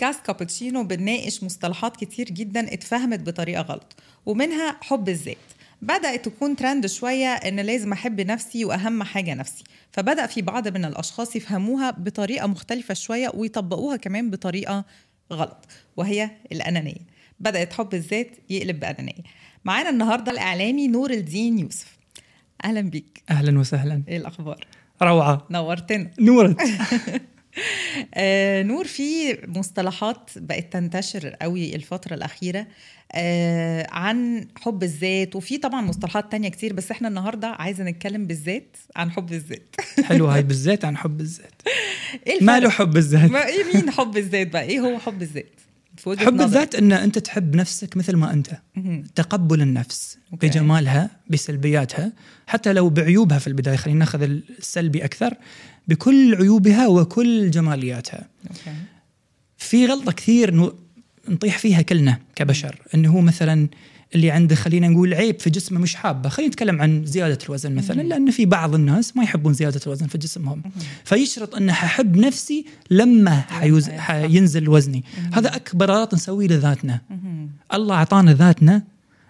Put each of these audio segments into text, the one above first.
بودكاست كابتشينو بنناقش مصطلحات كتير جدا اتفهمت بطريقة غلط ومنها حب الذات. بدأت تكون ترند شوية إن لازم أحب نفسي وأهم حاجة نفسي. فبدأ في بعض من الأشخاص يفهموها بطريقة مختلفة شوية ويطبقوها كمان بطريقة غلط وهي الأنانية. بدأت حب الذات يقلب بأنانية. معانا النهاردة الإعلامي نور الدين يوسف. أهلا بيك. أهلا وسهلا. إيه الأخبار؟ روعة. نورتنا. نورت. آه نور في مصطلحات بقت تنتشر قوي الفترة الأخيرة آه عن حب الذات وفي طبعا مصطلحات تانية كتير بس إحنا النهاردة عايزة نتكلم بالذات عن حب الذات. حلو هاي بالذات عن حب الذات. الفرق؟ ما له حب الذات؟ إيه مين حب الذات بقى؟ إيه هو حب الذات؟ حب؟ الذات إن أنت تحب نفسك مثل ما أنت مهم. تقبل النفس أوكي. بجمالها بسلبياتها حتى لو بعيوبها في البداية خلينا ناخذ السلبي أكثر بكل عيوبها وكل جمالياتها أوكي. في غلطة كثير نطيح فيها كلنا كبشر إنه هو مثلا اللي عنده خلينا نقول عيب في جسمه مش حابه. خلينا نتكلم عن زيادة الوزن مثلا لأن في بعض الناس ما يحبون زيادة الوزن في جسمهم. فيشرط أنه ححب نفسي لما حيوز... حينزل وزني. هذا أكبر غلط نسويه لذاتنا. الله أعطانا ذاتنا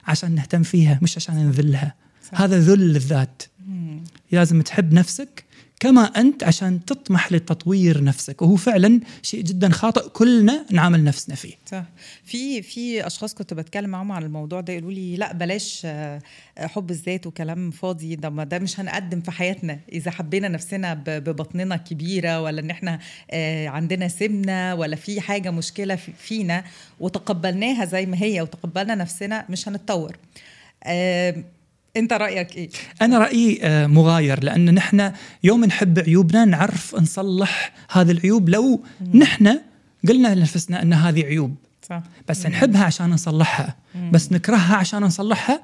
عشان نهتم فيها مش عشان نذلها. هذا ذل للذات مهم. لازم تحب نفسك كما أنت عشان تطمح لتطوير نفسك. وهو فعلا شيء جدا خاطئ كلنا نعامل نفسنا فيه. صح. في في أشخاص كنت بتكلم معاهم عن الموضوع ده يقولوا لي لا بلاش آه، حب الذات وكلام فاضي. ده ما ده مش هنقدم في حياتنا. إذا حبينا نفسنا ببطننا كبيرة ولا إن إحنا آه، عندنا سمنة ولا في حاجة مشكلة في- فينا وتقبلناها زي ما هي وتقبلنا نفسنا مش هنتطور. آه، انت رأيك إيه؟ أنا رأيي آه، مغاير لأن نحن يوم نحب عيوبنا نعرف نصلح هذه العيوب لو نحن قلنا لنفسنا إن هذه عيوب. صح. بس نحبها عشان نصلحها. بس نكرهها عشان نصلحها؟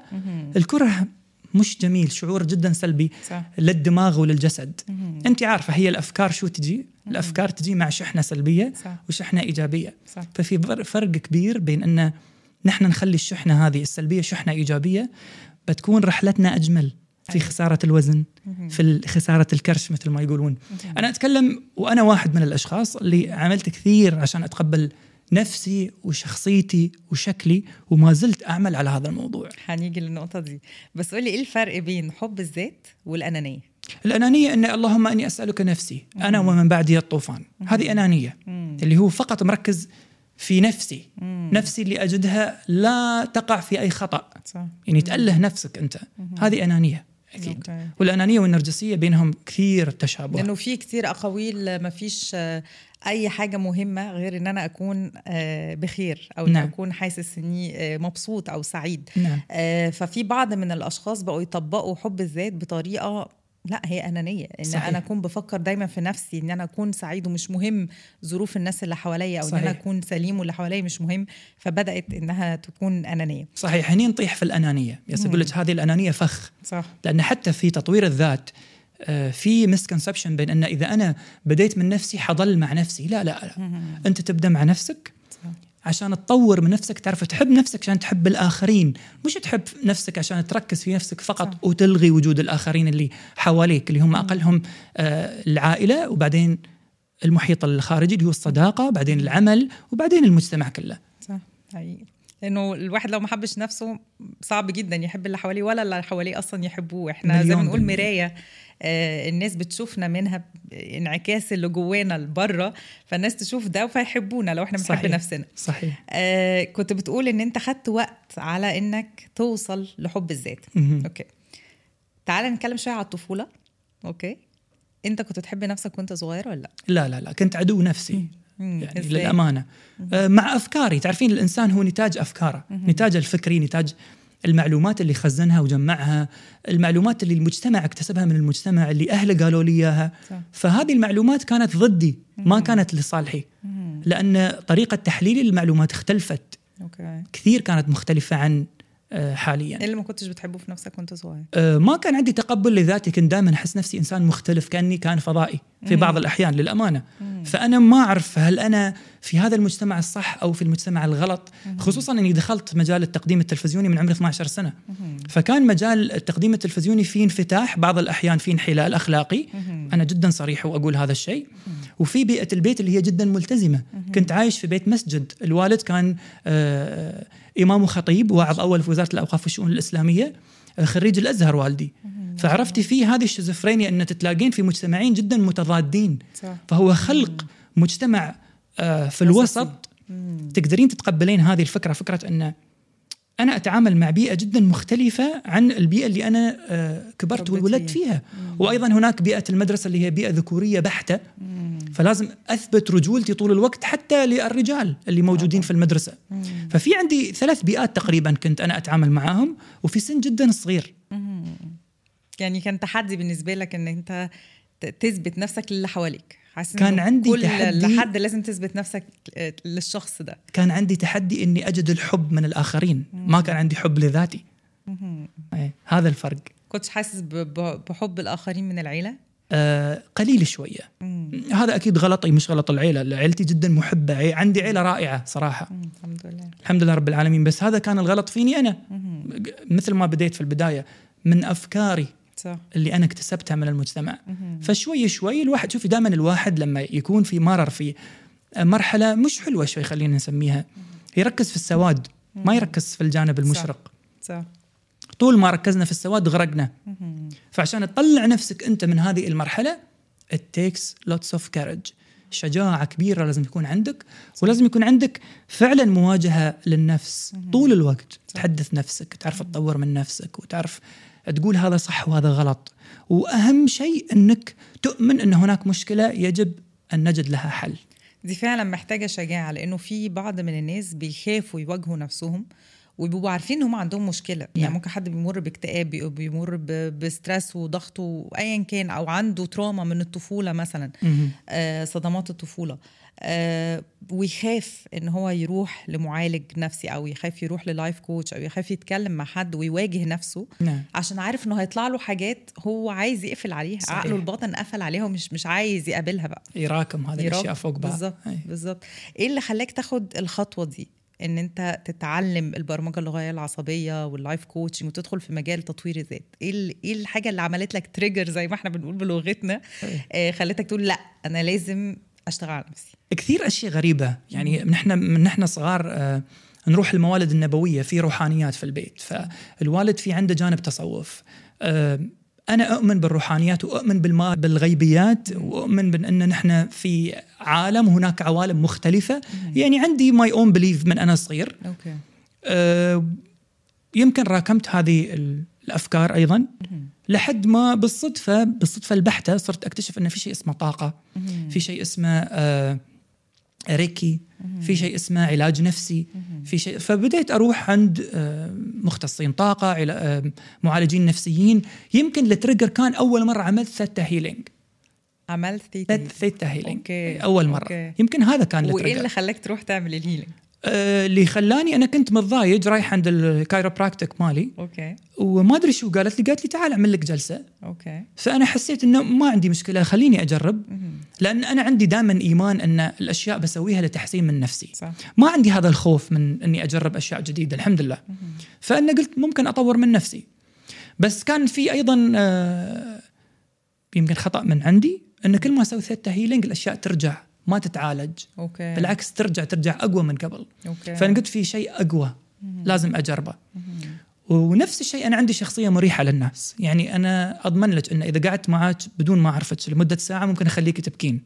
الكره مش جميل شعور جدا سلبي صح. للدماغ وللجسد. أنت عارفة هي الأفكار شو تجي؟ الأفكار تجي مع شحنة سلبية صح. وشحنة إيجابية. صح. ففي فر- فرق كبير بين إن نحن نخلي الشحنة هذه السلبية شحنة إيجابية بتكون رحلتنا أجمل في أيوة. خسارة الوزن. في خسارة الكرش مثل ما يقولون مهم. أنا أتكلم وأنا واحد من الأشخاص اللي عملت كثير عشان أتقبل نفسي وشخصيتي وشكلي وما زلت أعمل على هذا الموضوع هنيجي للنقطة دي بس قولي إيه الفرق بين حب الذات والأنانية الأنانية إن اللهم إني أسألك نفسي أنا ومن بعدي الطوفان هذه أنانية مم. اللي هو فقط مركز في نفسي. مم. نفسي اللي أجدها لا تقع في أي خطأ. صح. يعني تأله نفسك أنت. هذه أنانية. أكيد. أوكي. والأنانية والنرجسية بينهم كثير تشابه. لأنه في كتير أقاويل ما فيش آه، أي حاجة مهمة غير إن أنا أكون آه، بخير أو ان نعم. أكون حاسس إني آه، مبسوط أو سعيد. نعم. آه، ففي بعض من الأشخاص بقوا يطبقوا حب الذات بطريقة لا هي أنانية إن صحيح. أنا أكون بفكر دايما في نفسي إن أنا أكون سعيد ومش مهم ظروف الناس اللي حواليا أو إن أنا صحيح. أكون سليم واللي حواليا مش مهم فبدأت إنها تكون أنانية صحيح هني نطيح في الأنانية yes أقول لك هذه الأنانية فخ صح لأن حتى في تطوير الذات آه، في misconception بين أن إذا أنا بديت من نفسي حضل مع نفسي لا لا, لا. أنت تبدأ مع نفسك. عشان تطور من نفسك تعرف تحب نفسك عشان تحب الآخرين. مش تحب نفسك عشان تركز في نفسك فقط صح. وتلغي وجود الآخرين اللي حواليك اللي هم أقلهم آه، العائلة وبعدين المحيط الخارجي اللي هو الصداقة بعدين العمل وبعدين المجتمع كله. صح حقيقي. لأنه الواحد لو ما حبش نفسه صعب جدا يحب اللي حواليه ولا اللي حواليه أصلا يحبوه. إحنا زي ما مليون نقول بالمية. مراية آه الناس بتشوفنا منها انعكاس اللي جوانا لبره فالناس تشوف ده فيحبونا لو إحنا بنحب. نفسنا. صحيح. آه كنت بتقول إن أنت خدت وقت على إنك توصل لحب الذات. okay. تعال نتكلم شوية على الطفولة. okay. أنت كنت تحب نفسك وأنت صغير ولا لأ؟ لا لا كنت عدو نفسي. يعني إزاي؟ للأمانة. آه، مع أفكاري. تعرفين الإنسان هو نتاج افكاره نتاج الفكري نتاج المعلومات اللي خزنها وجمعها المعلومات اللي المجتمع اكتسبها من المجتمع اللي أهله قالوا لي إياها. فهذه المعلومات كانت ضدي ما كانت لصالحي. لأن طريقة تحليلي للمعلومات اختلفت. okay. كثير كانت مختلفة عن حاليا. إيه اللي ما كنتش بتحبه في نفسك وأنت صغير؟ آه، ما كان عندي تقبل لذاتي كنت دائما أحس نفسي إنسان مختلف كأني كان فضائي في بعض الأحيان للأمانة. فأنا ما أعرف هل أنا في هذا المجتمع الصح أو في المجتمع الغلط خصوصا إني دخلت مجال التقديم التلفزيوني من عمري 12 سنة. فكان مجال التقديم التلفزيوني فيه انفتاح بعض الأحيان فيه انحلال أخلاقي. أنا جدا صريح وأقول هذا الشيء. وفي بيئة البيت اللي هي جدا ملتزمة. كنت عايش في بيت مسجد. الوالد كان آه إمام وخطيب واعظ أول في وزارة الأوقاف والشؤون الإسلامية آه، خريج الأزهر والدي. فعرفتي في هذه الشيزوفرينيا إن تتلاقين في مجتمعين جدا متضادين. صح. فهو خلق مجتمع في الوسط تقدرين تتقبلين هذه الفكرة. فكرة أن أنا أتعامل مع بيئة جدا مختلفة عن البيئة اللي أنا آه، كبرت وولدت فيها. وأيضا هناك بيئة المدرسة اللي هي بيئة ذكورية بحتة. فلازم أثبت رجولتي طول الوقت حتى للرجال اللي موجودين في المدرسة. ففي عندي ثلاث بيئات تقريبا كنت أنا أتعامل معاهم وفي سن جدا صغير. يعني كان تحدي بالنسبة لك إن أنت تثبت نفسك للي حواليك. كان عندي كل تحدي- لحد لازم تثبت نفسك للشخص ده. كان عندي تحدي إني أجد الحب من الآخرين. ما كان عندي حب لذاتي. إيه، هذا الفرق. كنتش حاسس بحب الآخرين من العيلة؟ آه قليل شوية. هذا أكيد غلطي مش غلط العيلة. عيلتي جدا محبة. عندي عيلة رائعة صراحة. مم، الحمد لله. الحمد لله رب العالمين. بس هذا كان الغلط فيني أنا. مثل ما بديت في البداية من أفكاري صح اللي أنا اكتسبتها من المجتمع. فشوي شوي الواحد شوفي دائما الواحد لما يكون في مرر في مرحلة مش حلوة شوي خلينا نسميها. يركز في السواد ما يركز في الجانب المشرق. صح. طول ما ركزنا في السواد غرقنا. فعشان تطلع نفسك أنت من هذه المرحلة it takes lots of courage. شجاعة كبيرة لازم تكون عندك ولازم يكون عندك فعلا مواجهة للنفس طول الوقت. تحدث نفسك تعرف تطور من نفسك وتعرف تقول هذا صح وهذا غلط. وأهم شيء أنك تؤمن أن هناك مشكلة يجب أن نجد لها حل. دي فعلا محتاجة شجاعة لأنه في بعض من الناس بيخافوا يواجهوا نفسهم وبيبقوا عارفين إن هم عندهم مشكلة. يعني نعم. ممكن حد بيمر باكتئاب بي- بيمر ب stress وضغط وايا كان أو عنده trauma من الطفولة مثلا. آه صدمات الطفولة. آه ويخاف إن هو يروح لمعالج نفسي أو يخاف يروح لل life coach أو يخاف يتكلم مع حد ويواجه نفسه نعم. عشان عارف إنه هيطلع له حاجات هو عايز يقفل عليها. صحيح. عقله الباطن قفل عليها ومش مش عايز يقابلها بقى. يراكم هذه يراك- الأشياء فوق بعض بالظبط أي. بالظبط. إيه اللي خلاك تاخد الخطوة دي؟ إن أنت تتعلم البرمجة اللغوية العصبية وال life coaching وتدخل في مجال تطوير الذات. إيه إيه الحاجة اللي عملت لك trigger زي ما إحنا بنقول بلغتنا؟ أي. آه خلتك تقول لأ أنا لازم أشتغل على نفسي. كثير أشياء غريبة. يعني من إحنا من إحنا صغار آه، نروح الموالد النبوية في روحانيات في البيت. فالوالد في عنده جانب تصوف. آه، أنا أؤمن بالروحانيات وأؤمن بالما بالغيبيات وأؤمن بان نحن في عالم هناك عوالم مختلفة. يعني عندي my own belief من أنا صغير. okay. آه، يمكن راكمت هذه ال- الأفكار أيضا. لحد ما بالصدفة بالصدفة البحتة صرت أكتشف أن في شيء اسمه طاقة. في شيء اسمه آه، Reiki في شيء اسمه علاج نفسي في شيء فبديت أروح عند آه، مختصين طاقة آه، معالجين نفسيين. يمكن ال trigger كان أول مرة عملت theta healing عملت theta theta healing okay. أول مرة. okay. يمكن هذا كان وإيه ال trigger اللي خلاك تروح تعمل ال healing اللي خلاني أنا كنت متضايج رايح عند ال chiropractic مالي. okay. وما أدري شو قالت لي قالت لي تعال أعمل لك جلسة. okay. فأنا حسيت إنه ما عندي مشكلة خليني أجرب. لأن أنا عندي دائما إيمان إن الأشياء بسويها لتحسين من نفسي. صح. ما عندي هذا الخوف من إني أجرب أشياء جديدة الحمد لله. فأنا قلت ممكن أطور من نفسي. بس كان في أيضا آه، يمكن خطأ من عندي ان كل ما أسوي Theta Healing الأشياء ترجع ما تتعالج. Okay. بالعكس ترجع ترجع أقوى من قبل. Okay. فانا قلت في شيء أقوى لازم أجربه. ونفس الشيء أنا عندي شخصية مريحة للناس. يعني أنا أضمن لك إن إذا قعدت معك بدون ما أعرفك لمدة ساعة ممكن أخليك تبكين.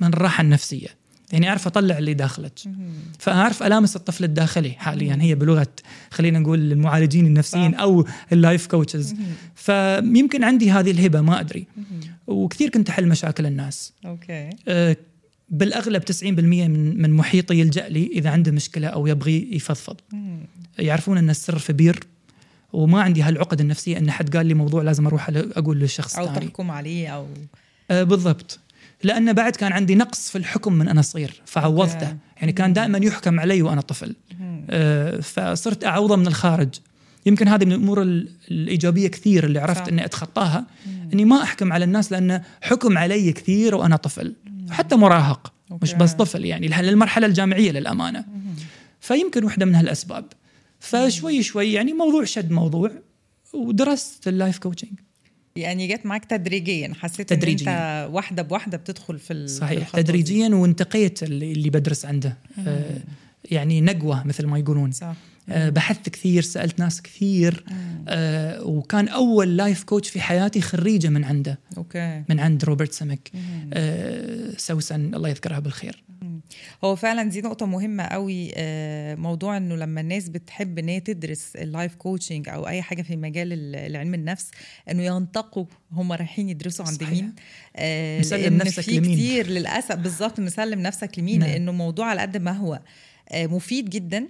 من الراحه النفسية. يعني أعرف أطلع اللي داخلك. فأعرف ألامس الطفل الداخلي حاليا. هي بلغة خلينا نقول المعالجين النفسيين. أو ال life coaches. فيمكن عندي هذه الهبة ما أدري. وكثير كنت أحل مشاكل الناس. Okay. أه، بالأغلب 90% من من محيطي يلجأ لي إذا عنده مشكلة أو يبغي يفضفض. يعرفون أن السر في بير وما عندي هالعقد النفسية أن حد قال لي موضوع لازم أروح أقول للشخص أو تحكم عليه أو أه بالضبط. لأن بعد كان عندي نقص في الحكم من أنا صغير فعوضته. Okay. يعني كان دائما يحكم علي وأنا طفل. أه فصرت أعوضه من الخارج. يمكن هذه من الأمور ال- الإيجابية كثير اللي عرفت صح. إني أتخطاها. إني ما أحكم على الناس لأن حكم علي كثير وأنا طفل. حتى مراهق مش بس طفل يعني للمرحلة الجامعية للأمانة. فيمكن واحدة من هالأسباب. فشوي شوي يعني موضوع شد موضوع ودرست ال life coaching يعني جت معاك تدريجيا حسيت تدريجياً. إن أنت واحدة بواحده بتدخل في في صحيح. دي. تدريجيا وانتقيت اللي, اللي بدرس عنده. آه يعني نقوة مثل ما يقولون. صح. بحثت كثير سألت ناس كثير آه وكان أول life coach في حياتي خريجة من عنده okay. من عند روبرت سمك. آه سوسن الله يذكرها بالخير. هو فعلا دي نقطة مهمة قوي آه، موضوع إنه لما الناس بتحب إن هي تدرس ال life coaching أو أي حاجة في مجال ال- علم النفس إنه ينتقوا هم رايحين يدرسوا عند صحيح. مين. آه، مسلم نفسك في لمين. كتير للأسف بالظبط مسلم نفسك لمين نعم. لإنه موضوع على قد ما هو آه، مفيد جدا.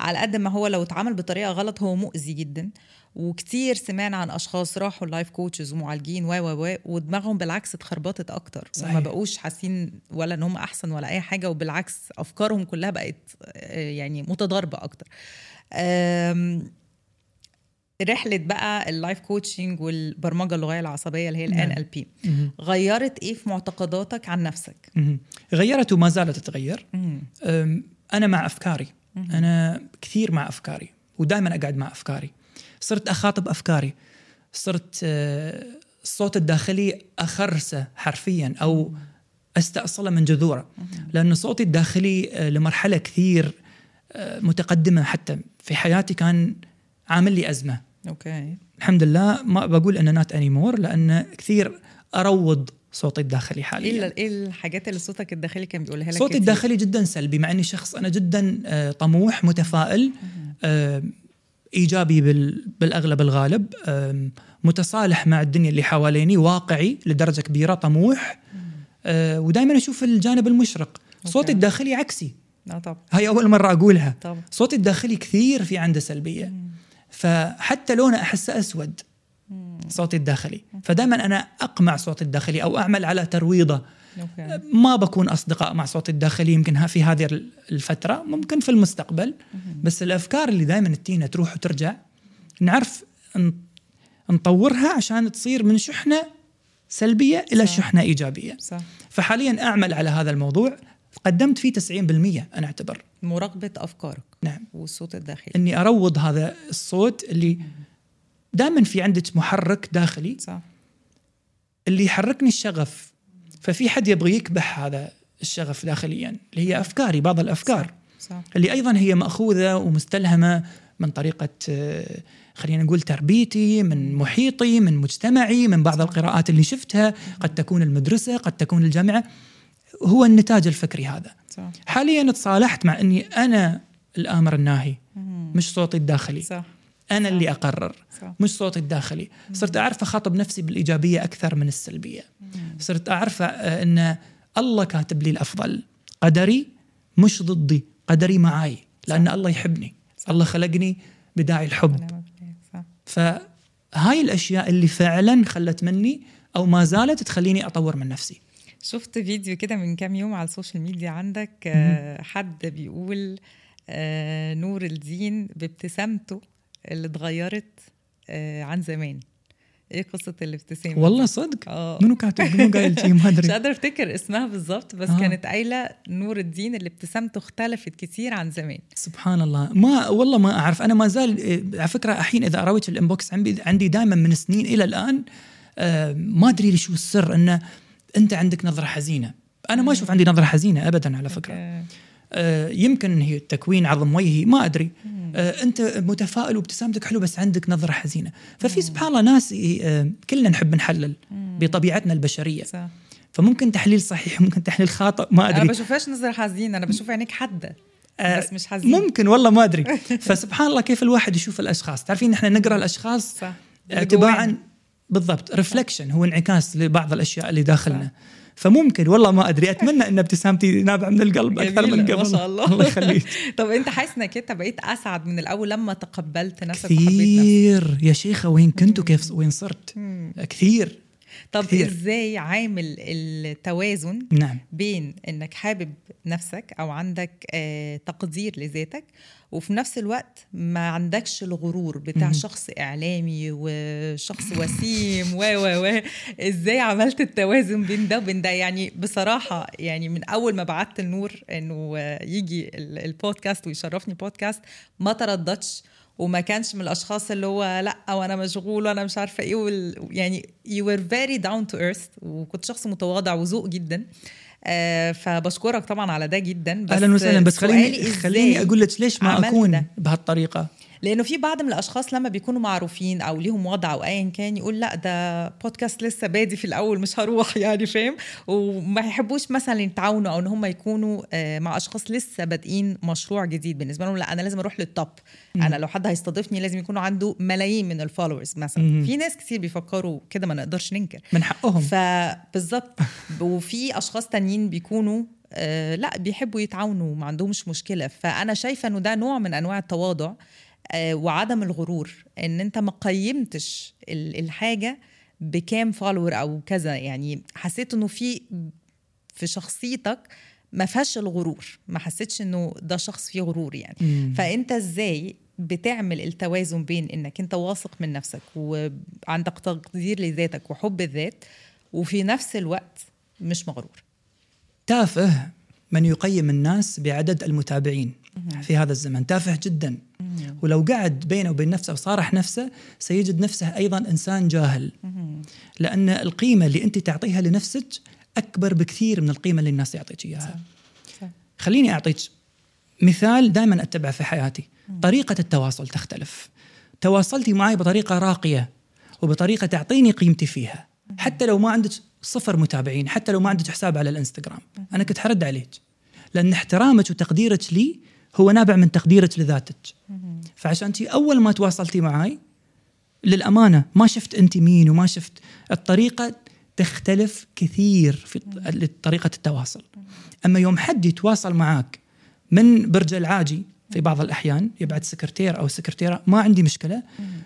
على قد ما هو لو اتعمل بطريقة غلط هو مؤذي جدا. وكتير سمعنا عن أشخاص راحوا ل life coaches ومعالجين و و و ودماغهم بالعكس اتخربطت أكتر. صحيح. وما بقوش حاسين ولا إن هم أحسن ولا أي حاجة وبالعكس أفكارهم كلها بقت آه، يعني متضاربة أكتر. رحلة بقى ال life coaching والبرمجة اللغويه العصبية اللي هي نعم. ال NLP غيرت إيه في معتقداتك عن نفسك. غيرت وما زالت تتغير. أنا مع أفكاري. أنا كثير مع أفكاري ودائما أقعد مع أفكاري. صرت أخاطب أفكاري. صرت آه، الصوت الداخلي أخرسه حرفيا أو أستأصله من جذوره. لأن صوتي الداخلي آه، لمرحلة كثير آه، متقدمة. حتى في حياتي كان عامل لي أزمة. Okay. الحمد لله ما بقول أنه not anymore لأن كثير أروض صوتي الداخلي حاليا. ال- إيه الحاجات اللي صوتك الداخلي كان بيقولها لك صوتي كتير؟ الداخلي جدا سلبي مع إني شخص أنا جدا آه، طموح متفائل آه، إيجابي بال- بالأغلب الغالب متصالح مع الدنيا اللي حواليني واقعي لدرجة كبيرة طموح ودائما أشوف الجانب المشرق. صوتي. الداخلي عكسي. طبعا هاي أول مرة أقولها. طبعا صوتي الداخلي كثير في عنده سلبية. فحتى لونه أحسه أسود. صوتي الداخلي. فدائما أنا أقمع صوتي الداخلي أو أعمل على ترويضة. ما بكون أصدقاء مع صوتي الداخلي يمكن في هذه الفترة ممكن في المستقبل. بس الأفكار اللي دائما تجينا تروح وترجع نعرف نطورها عشان تصير من شحنة سلبية إلى صح. شحنة إيجابية. صح. فحاليا أعمل على هذا الموضوع. قدمت فيه 90% أنا أعتبر. مراقبه أفكارك نعم. والصوت الداخلي. إني أروض هذا الصوت اللي دائما في عندك محرك داخلي صح. اللي يحركني الشغف. ففي حد يبغى يكبح هذا الشغف داخليا اللي هي أفكاري بعض الأفكار. صح اللي أيضا هي مأخوذة ومستلهمة من طريقة آه، خلينا نقول تربيتي من محيطي من مجتمعي من بعض القراءات اللي شفتها. قد تكون المدرسة قد تكون الجامعة. هو النتاج الفكري هذا. صح. حاليا تصالحت مع إني أنا الآمر الناهي. مش صوتي الداخلي. صح. أنا اللي أقرر. صح مش صوتي الداخلي. صرت أعرف أخاطب نفسي بالإيجابية أكثر من السلبية. صرت أعرف آه، إن الله كاتب لي الأفضل. قدري مش ضدي قدري معاي لأن الله يحبني. الله خلقني بداعي الحب. فهاي الأشياء اللي فعلا خلت مني أو ما زالت تخليني أطور من نفسي. شفت فيديو كده من كام يوم على ال social media عندك آه، حد بيقول آه، نور الدين بابتسامته اللي اتغيرت. عن زمان. إيه قصة الابتسامة؟ والله صدق؟ آه. منو كاتب منو قايل شي ما مش ادري قادرة أفتكر اسمها بالظبط بس آه. كانت قايلة نور الدين اللي ابتسامته اختلفت كتير عن زمان. سبحان الله. ما والله ما أعرف. أنا ما زال إيه، على فكرة الحين إذا أرويك ال inbox عندي عندي دائما من سنين إلى الآن آه، ما أدري شو السر إنه أنت عندك نظرة حزينة. أنا ما أشوف عندي نظرة حزينة ابدا على فكرة. آه، آه، يمكن هي تكوين عظم وجهي ما أدري. آه، أنت متفائل وابتسامتك حلو بس عندك نظرة حزينة. ففي سبحان الله ناس آه، كلنا نحب نحلل بطبيعتنا البشرية. صح. فممكن تحليل صحيح ممكن تحليل خاطئ ما أنا ادري بشوفهاش نظرة حزينة؟ أنا بشوف عينيك حادة آه، بس مش حزينة. ممكن والله ما أدري. فسبحان الله كيف الواحد يشوف الأشخاص. تعرفين إحنا نقرأ الأشخاص؟ صح. تباعا. بالضبط. ريفلكشن هو انعكاس لبعض الأشياء اللي داخلنا. فممكن والله ما أدري. أتمنى إن ابتسامتي نابعة من القلب أكثر من قبل ما شاء الله. الله يخليك. طب أنت حاسس إنك أنت بقيت أسعد من الأول لما تقبلت نفسك كثير. يا شيخة وين كنت وكيف وين صرت. كثير. طب كتير. إزاي عامل التوازن نعم بين إنك حابب نفسك أو عندك آه تقدير لذاتك وفي نفس الوقت ما عندكش الغرور بتاع مهم. شخص إعلامي وشخص وسيم و و و إزاي عملت التوازن بين ده وبين ده يعني بصراحة يعني من أول ما بعت النور إنه يجي ال- البودكاست ويشرفني بودكاست ما ترددش وما كانش من الأشخاص اللي هو لأ وأنا مشغول وأنا مش عارفة إيه وال... يعني you were very down to earth وكنت شخص متواضع وذوق جدا. آه فبشكرك طبعا على ده جدا. بس أهلا وسهلا. بس خليني خليني أقول لك ليش ما أكون؟ بهالطريقة؟ لأنه في بعض من الأشخاص لما بيكونوا معروفين أو ليهم وضع أو ايا كان يقول لا ده بودكاست لسه بادي في الأول مش هروح يعني فاهم؟ وما يحبوش مثلا يتعاونوا أو إن هم يكونوا آه، مع أشخاص لسه بادئين مشروع جديد بالنسبة لهم لا أنا لازم أروح لل top أنا لو حد هيستضيفني لازم يكونوا عنده ملايين من ال followers مثلا. مم. في ناس كتير بيفكروا كده ما نقدرش ننكر. من حقهم. فبالظبط وفي أشخاص تانيين بيكونوا آه لا بيحبوا يتعاونوا ما عندهمش مشكلة. فأنا شايفة إنه ده نوع من أنواع التواضع. وعدم الغرور إن أنت ما قيمتش ال- الحاجة بكام فولور أو كذا. يعني حسيت إنه في في شخصيتك ما فيهاش الغرور ما حسيتش إنه ده شخص فيه غرور يعني. مم. فأنت إزاي بتعمل التوازن بين إنك أنت واثق من نفسك وعندك تقدير لذاتك وحب الذات وفي نفس الوقت مش مغرور؟ تافه من يقيم الناس بعدد المتابعين. في هذا الزمن. تافه جدا. ولو قعد بينه وبين نفسه وصارح نفسه سيجد نفسه أيضا إنسان جاهل. لأن القيمة اللي أنت تعطيها لنفسك أكبر بكثير من القيمة اللي الناس يعطيك إياها. خليني أعطيك مثال دائما أتبعه في حياتي. طريقة التواصل تختلف. تواصلتي معي بطريقة راقية وبطريقة تعطيني قيمتي فيها. حتى لو ما عندك صفر متابعين حتى لو ما عندك حساب على الإنستغرام. أنا كنت حرد عليك. لأن احترامك وتقديرك لي هو نابع من تقديرك لذاتك. فعشان تي أول ما تواصلتي معي للأمانة ما شفت أنت مين وما شفت. الطريقة تختلف كثير في طريقة التواصل. أما يوم حد يتواصل معك من برج العاجي في بعض الأحيان يبعث سكرتير أو سكرتيرة ما عندي مشكلة.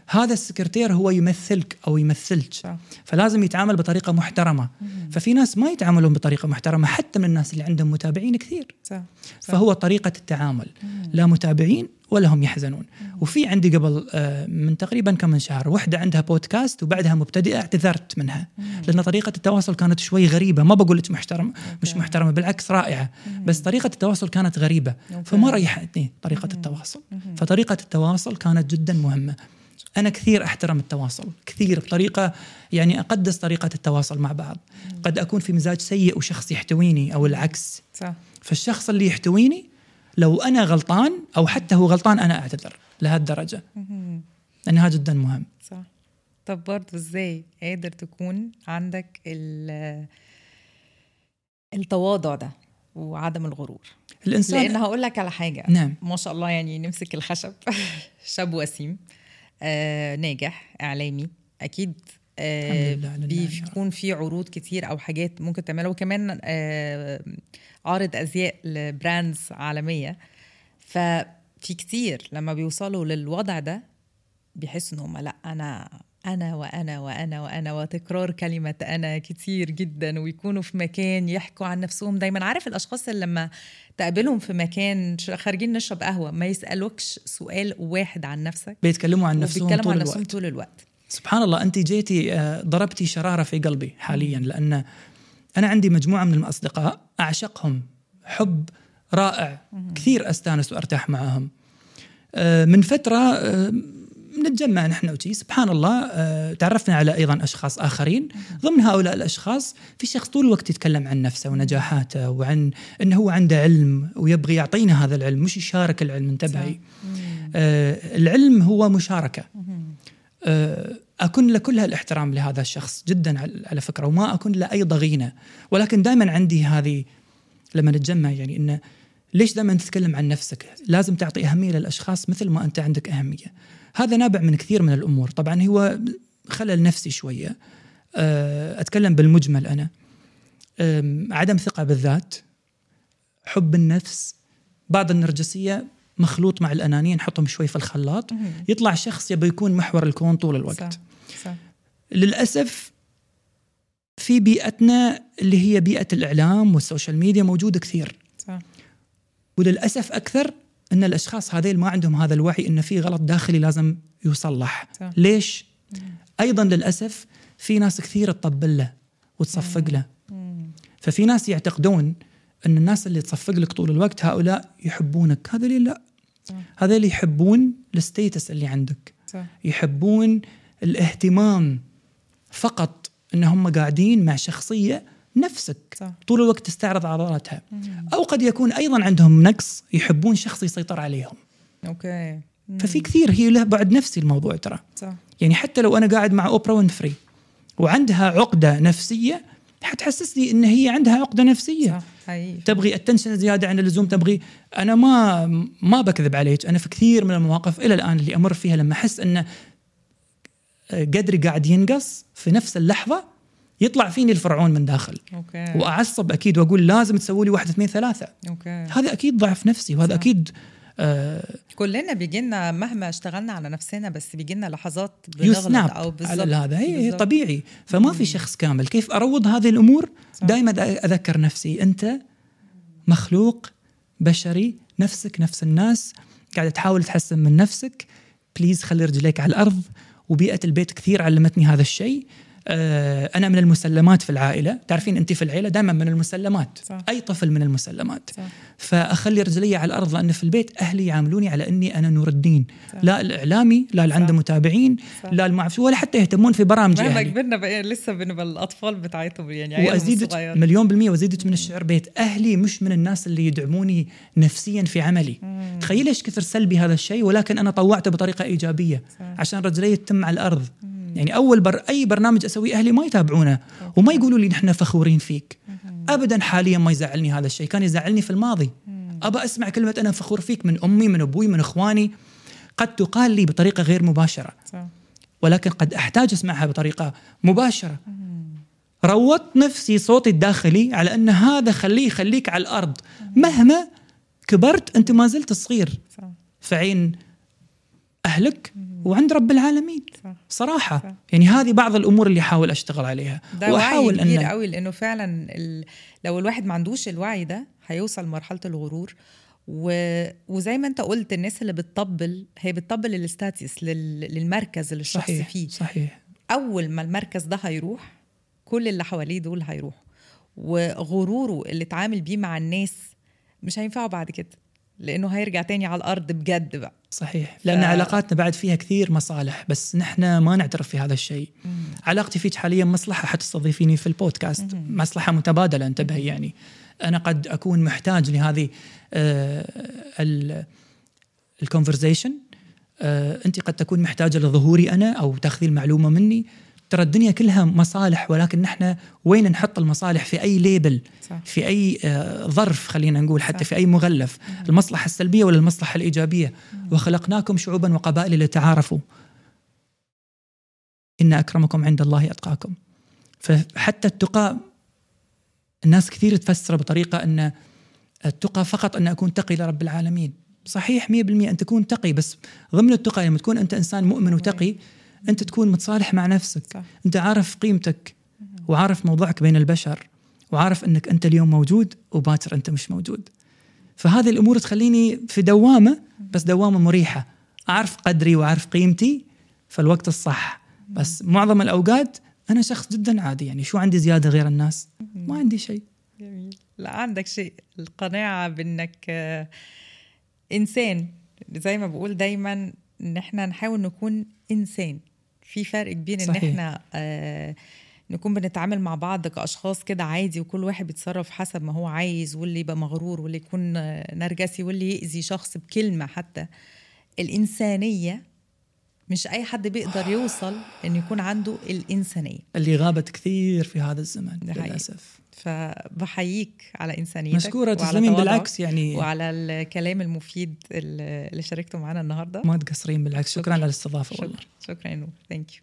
هذا السكرتير هو يمثلك أو يمثلك. صح. فلازم يتعامل بطريقة محترمة. ففي ناس ما يتعاملون بطريقة محترمة حتى من الناس اللي عندهم متابعين كثير. صح. فهو طريقة التعامل. لا متابعين ولا هم يحزنون وفي عندي قبل آه، من تقريبا كم من شهر وحدة عندها بودكاست وبعدها مبتدئة اعتذرت منها. لأن طريقة التواصل كانت شوي غريبة ما بقول لك محترم مش محترمة بالعكس رائعة. بس طريقة التواصل كانت غريبة فما ريحتني طريقة التواصل. فطريقة التواصل كانت جدا مهمة. أنا كثير أحترم التواصل كثير بطريقة يعني أقدس طريقة التواصل مع بعض. قد أكون في مزاج سيء وشخص يحتويني أو العكس. صح. فالشخص اللي يحتويني لو أنا غلطان أو حتى هو غلطان أنا أعتذر لهالدرجه لانها جدا مهم. صح. طب برضه إزاي قادر تكون عندك ال- التواضع ده وعدم الغرور؟ الانسان لأن هقول لك على حاجة. نعم. ما شاء الله يعني نمسك الخشب. شاب وسيم. آه ناجح إعلامي. أكيد آه. بيكون في عروض كتير أو حاجات ممكن تعملها. وكمان آه عارض أزياء لبراندز عالمية. ففي كتير لما بيوصلوا للوضع ده بيحسوا إن هم لأ أنا أنا وأنا وأنا وأنا وتكرار كلمة أنا كتير جدا. ويكونوا في مكان يحكوا عن نفسهم دايما. عارف الأشخاص اللي لما تقابلهم في مكان خارجين نشرب قهوة ما يسألوكش سؤال واحد عن نفسك؟ بيتكلموا عن نفسهم وبيتكلموا طول عن نفسهم الوقت. طول الوقت. سبحان الله أنت جيتي آه، ضربتي شرارة في قلبي حاليا لأن أنا عندي مجموعة من الأصدقاء أعشقهم. حب رائع. كثير أستانس وأرتاح معهم. آه، من فترة آه، نتجمع نحن وشي. سبحان الله تعرفنا على أيضا أشخاص آخرين. ضمن هؤلاء الأشخاص في شخص طول الوقت يتكلم عن نفسه ونجاحاته وعن إنه هو عنده علم ويبغي يعطينا هذا العلم مش يشارك العلم انتبهي. العلم هو مشاركة. أكن له كل هالاحترام لهذا الشخص جدا على- فكرة وما أكن له أي ضغينة. ولكن دائما عندي هذه لما نتجمع يعني إنه ليش دائما تتكلم عن نفسك؟ لازم تعطي أهمية للأشخاص مثل ما أنت عندك أهمية. هذا نابع من كثير من الأمور. طبعا هو خلل نفسي شوية. آه، أتكلم بالمجمل أنا. عدم ثقة بالذات حب النفس بعض النرجسية مخلوط مع الأنانية نحطهم شوي في الخلاط. يطلع شخص يبي يكون محور الكون طول الوقت. صح صح. للأسف في بيئتنا اللي هي بيئة الإعلام والسوشيال ميديا موجودة كثير. صح. وللأسف أكثر إن الأشخاص هذيل ما عندهم هذا الوعي إن في غلط داخلي لازم يصلح. صح. ليش؟ أيضا للأسف في ناس كثير تطبل له وتصفق له. مم. ففي ناس يعتقدون إن الناس اللي تصفق لك طول الوقت هؤلاء يحبونك. هذا اللي لا؟ اللي يحبون الستيتس اللي عندك. صح. يحبون الاهتمام فقط إن هم قاعدين مع شخصية نفسك. صح. طول الوقت تستعرض عضلاتها أو قد يكون أيضا عندهم نقص يحبون شخص يسيطر عليهم. Okay. مم. ففي كثير هي له بعد نفسي الموضوع ترى. صح. يعني حتى لو أنا قاعد مع أوبرا وينفري وعندها عقدة نفسية حتحسسني إن هي عندها عقدة نفسية. صح. حقيقي تبغي attention زيادة عن اللزوم تبغي أنا ما ما بكذب عليك. أنا في كثير من المواقف إلى الآن اللي أمر فيها لما أحس إن قدري قاعد ينقص في نفس اللحظة يطلع فيني الفرعون من داخل. Okay. وأعصب أكيد وأقول لازم تسوي لي واحد اثنين ثلاثة. Okay. هذا أكيد ضعف نفسي وهذا صح. أكيد آه كلنا بيجي لنا مهما اشتغلنا على نفسنا بس بيجي لنا لحظات بنغلط أو بالظبط هذا. هي. طبيعي. فما في شخص كامل. كيف أروض هذه الأمور. دائما أذكر نفسي. أنت مخلوق بشري نفسك نفس الناس. قاعد تحاول تحسن من نفسك. بليز خلي رجليك على الأرض. وبيئة البيت كثير علمتني هذا الشيء. آه، أنا من المسلمات في العائلة تعرفين أنت في العيلة دائما من المسلمات صح. أي طفل من المسلمات صح. فأخلي رجلي على الأرض لأن في البيت أهلي يعاملوني على إني أنا نور الدين صح. لا الإعلامي لا اللي عنده. متابعين صح. لا المعرف شو، ولا حتى يهتمون في برامج مهما كبرنا بقى لسه بنبقى الأطفال بتاعتهم يعني وازيدك. مليون بالمية وازيدك من الشعر بيت أهلي مش من الناس اللي يدعموني نفسيا في عملي. تخيل إيش كثر سلبي هذا الشيء ولكن أنا طوعته بطريقة إيجابية صح. عشان رجلي تتم على الأرض يعني أول بر أي برنامج أسويه أهلي ما يتابعونه وما يقولوا لي نحن فخورين فيك. ابدا حاليا ما يزعلني هذا الشيء. كان يزعلني في الماضي. أبى أسمع كلمة أنا فخور فيك من أمي من أبوي من إخواني. قد تقال لي بطريقة غير مباشرة. ولكن قد أحتاج أسمعها بطريقة مباشرة. روضت نفسي صوتي الداخلي على أن هذا خليه يخليك على الأرض. مهما كبرت أنت ما زلت صغير. صح. في عين اهلك وعند رب العالمين. صح. صراحة. صح. يعني هذه بعض الأمور اللي أحاول أشتغل عليها. ده وعي وأحاول كبير أن قوي لأنه فعلا ال... لو الواحد ما عندوش الوعي ده هيوصل لمرحلة الغرور. و... وزي ما أنت قلت الناس اللي بتطبل هي بتطبل للستاتس لل... للمركز اللي الشخص صحيح فيه. صحيح. أول ما المركز ده هيروح كل اللي حواليه دول هيروحوا. وغروره اللي اتعامل بيه مع الناس مش هينفعه بعد كده. لأنه هيرجع تاني على الأرض بجد بقى. صحيح. لأن علاقاتنا بعد فيها كثير مصالح بس نحن ما نعترف في هذا الشيء. علاقتي فيك حاليا مصلحة حتستضيفيني في البودكاست. مصلحة متبادلة انتبهي يعني. أنا قد أكون محتاج لهذه ال conversation أنت قد تكون محتاجة لظهوري أنا أو تأخذي المعلومة مني. ترى الدنيا كلها مصالح ولكن نحن وين نحط المصالح؟ في أي label صح. في أي آه، ظرف خلينا نقول حتى صح. في أي مغلف المصلحة السلبية ولا المصلحة الإيجابية؟ وخلقناكم شعوبا وقبائل لتعارفوا. إن أكرمكم عند الله أتقاكم. فحتى التقى الناس كثير تفسره بطريقة أن التقى فقط أن أكون تقي لرب العالمين. صحيح 100% أن تكون تقي بس ضمن التقى لما تكون أنت إنسان مؤمن وتقي أنت تكون متصالح مع نفسك. صح. أنت عارف قيمتك وعارف موضوعك بين البشر وعارف أنك أنت اليوم موجود وباكر أنت مش موجود. فهذه الأمور تخليني في دوامة بس دوامة مريحة. أعرف قدري وأعرف قيمتي في الوقت الصح. بس معظم الأوقات أنا شخص جدا عادي يعني شو عندي زيادة غير الناس؟ ما عندي شيء. جميل. لا عندك شيء. القناعة بأنك آه، إنسان. زي ما بقول دايما إن إحنا نحاول نكون إنسان. في فرق كبير صحيح. إحنا آه، نكون بنتعامل مع بعض كأشخاص كده عادي وكل واحد بيتصرف حسب ما هو عايز واللي يبقى مغرور واللي يكون آه، نرجسي واللي يأذي شخص بكلمة حتى الإنسانية مش أي حد بيقدر يوصل إن يكون عنده الإنسانية اللي غابت كثير في هذا الزمن. للأسف فبحييك على إنسانيتك مشكورة تسلمين بالعكس يعني وعلى الكلام المفيد اللي شاركته معنا النهارده. ما تقصرين بالعكس. شكرا على الاستضافة والله. شكرا. شكرا يا نور. ثانك يو